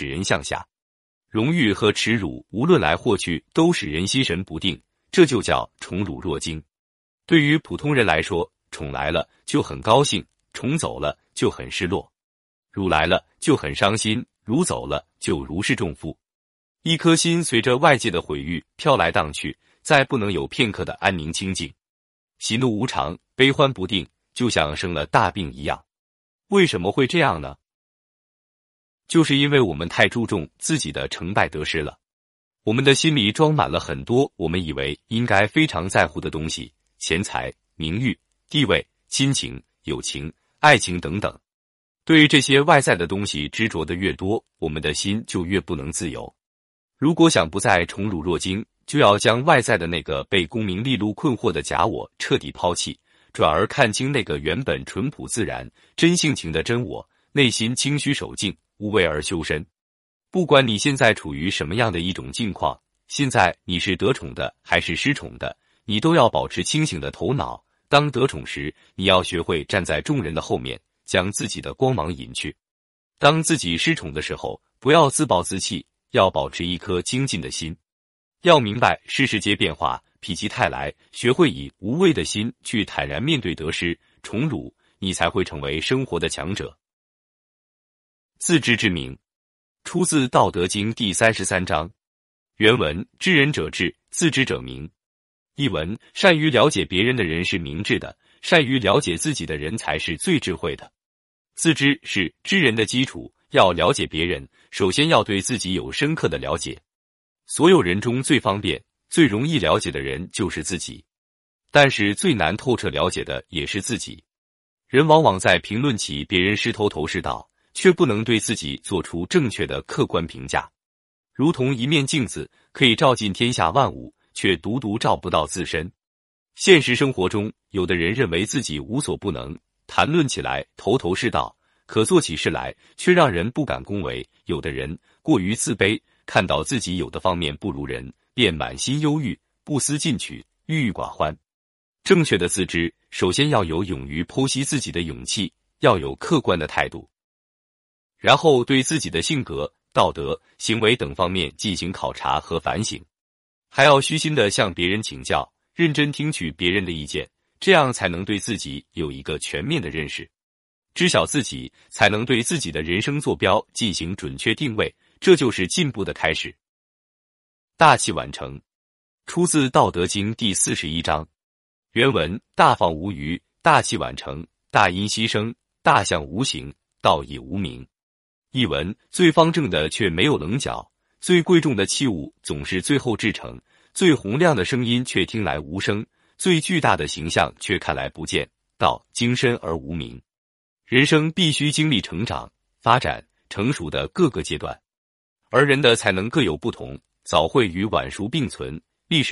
使人向下。荣誉和耻辱，无论来或去，都使人心神不定，这就叫宠辱若惊。对于普通人来说，宠来了就很高兴，宠走了就很失落；辱来了就很伤心，辱走了就如释重负。一颗心随着外界的毁誉飘来荡去，再不能有片刻的安宁清静。喜怒无常，悲欢不定，就像生了大病一样。为什么会这样呢？就是因为我们太注重自己的成败得失了，我们的心里装满了很多我们以为应该非常在乎的东西：钱财、名誉、地位、亲情、友情、爱情等等。对这些外在的东西执着的越多，我们的心就越不能自由。如果想不再宠辱若惊，就要将外在的那个被功名利禄困惑的假我彻底抛弃，转而看清那个原本淳朴自然、真性情的真我，内心清虚守静。无为而修身，不管你现在处于什么样的一种境况，现在你是得宠的还是失宠的，你都要保持清醒的头脑。当得宠时，你要学会站在众人的后面，将自己的光芒隐去；当自己失宠的时候，不要自暴自弃，要保持一颗精进的心。要明白世事皆变化，否极泰来，学会以无畏的心去坦然面对得失、宠辱，你才会成为生活的强者。自知之明，出自《道德经》第三十三章。原文：知人者智，自知者明。译文：善于了解别人的人是明智的，善于了解自己的人才是最智慧的。自知是知人的基础，要了解别人，首先要对自己有深刻的了解。所有人中最方便、最容易了解的人就是自己，但是最难透彻了解的也是自己。人往往在评论起别人时头头是道。却不能对自己做出正确的客观评价，如同一面镜子，可以照进天下万物，却独独照不到自身。现实生活中，有的人认为自己无所不能，谈论起来头头是道，可做起事来却让人不敢恭维；有的人过于自卑，看到自己有的方面不如人，便满心忧郁，不思进取，郁郁寡欢。正确的自知，首先要有勇于剖析自己的勇气，要有客观的态度。然后对自己的性格、道德、行为等方面进行考察和反省，还要虚心的向别人请教，认真听取别人的意见，这样才能对自己有一个全面的认识。知晓自己，才能对自己的人生坐标进行准确定位，这就是进步的开始。大器晚成，出自《道德经》第四十一章，原文：大放无余，大器晚成，大音希声，大象无形，道义无名。译文：最方正的却没有棱角，最贵重的器物总是最后制成，最洪亮的声音却听来无声，最巨大的形象却看来不见。道精深而无名。人生必须经历成长、发展、成熟的各个阶段，而人的才能各有不同，早慧与晚熟并存。历史。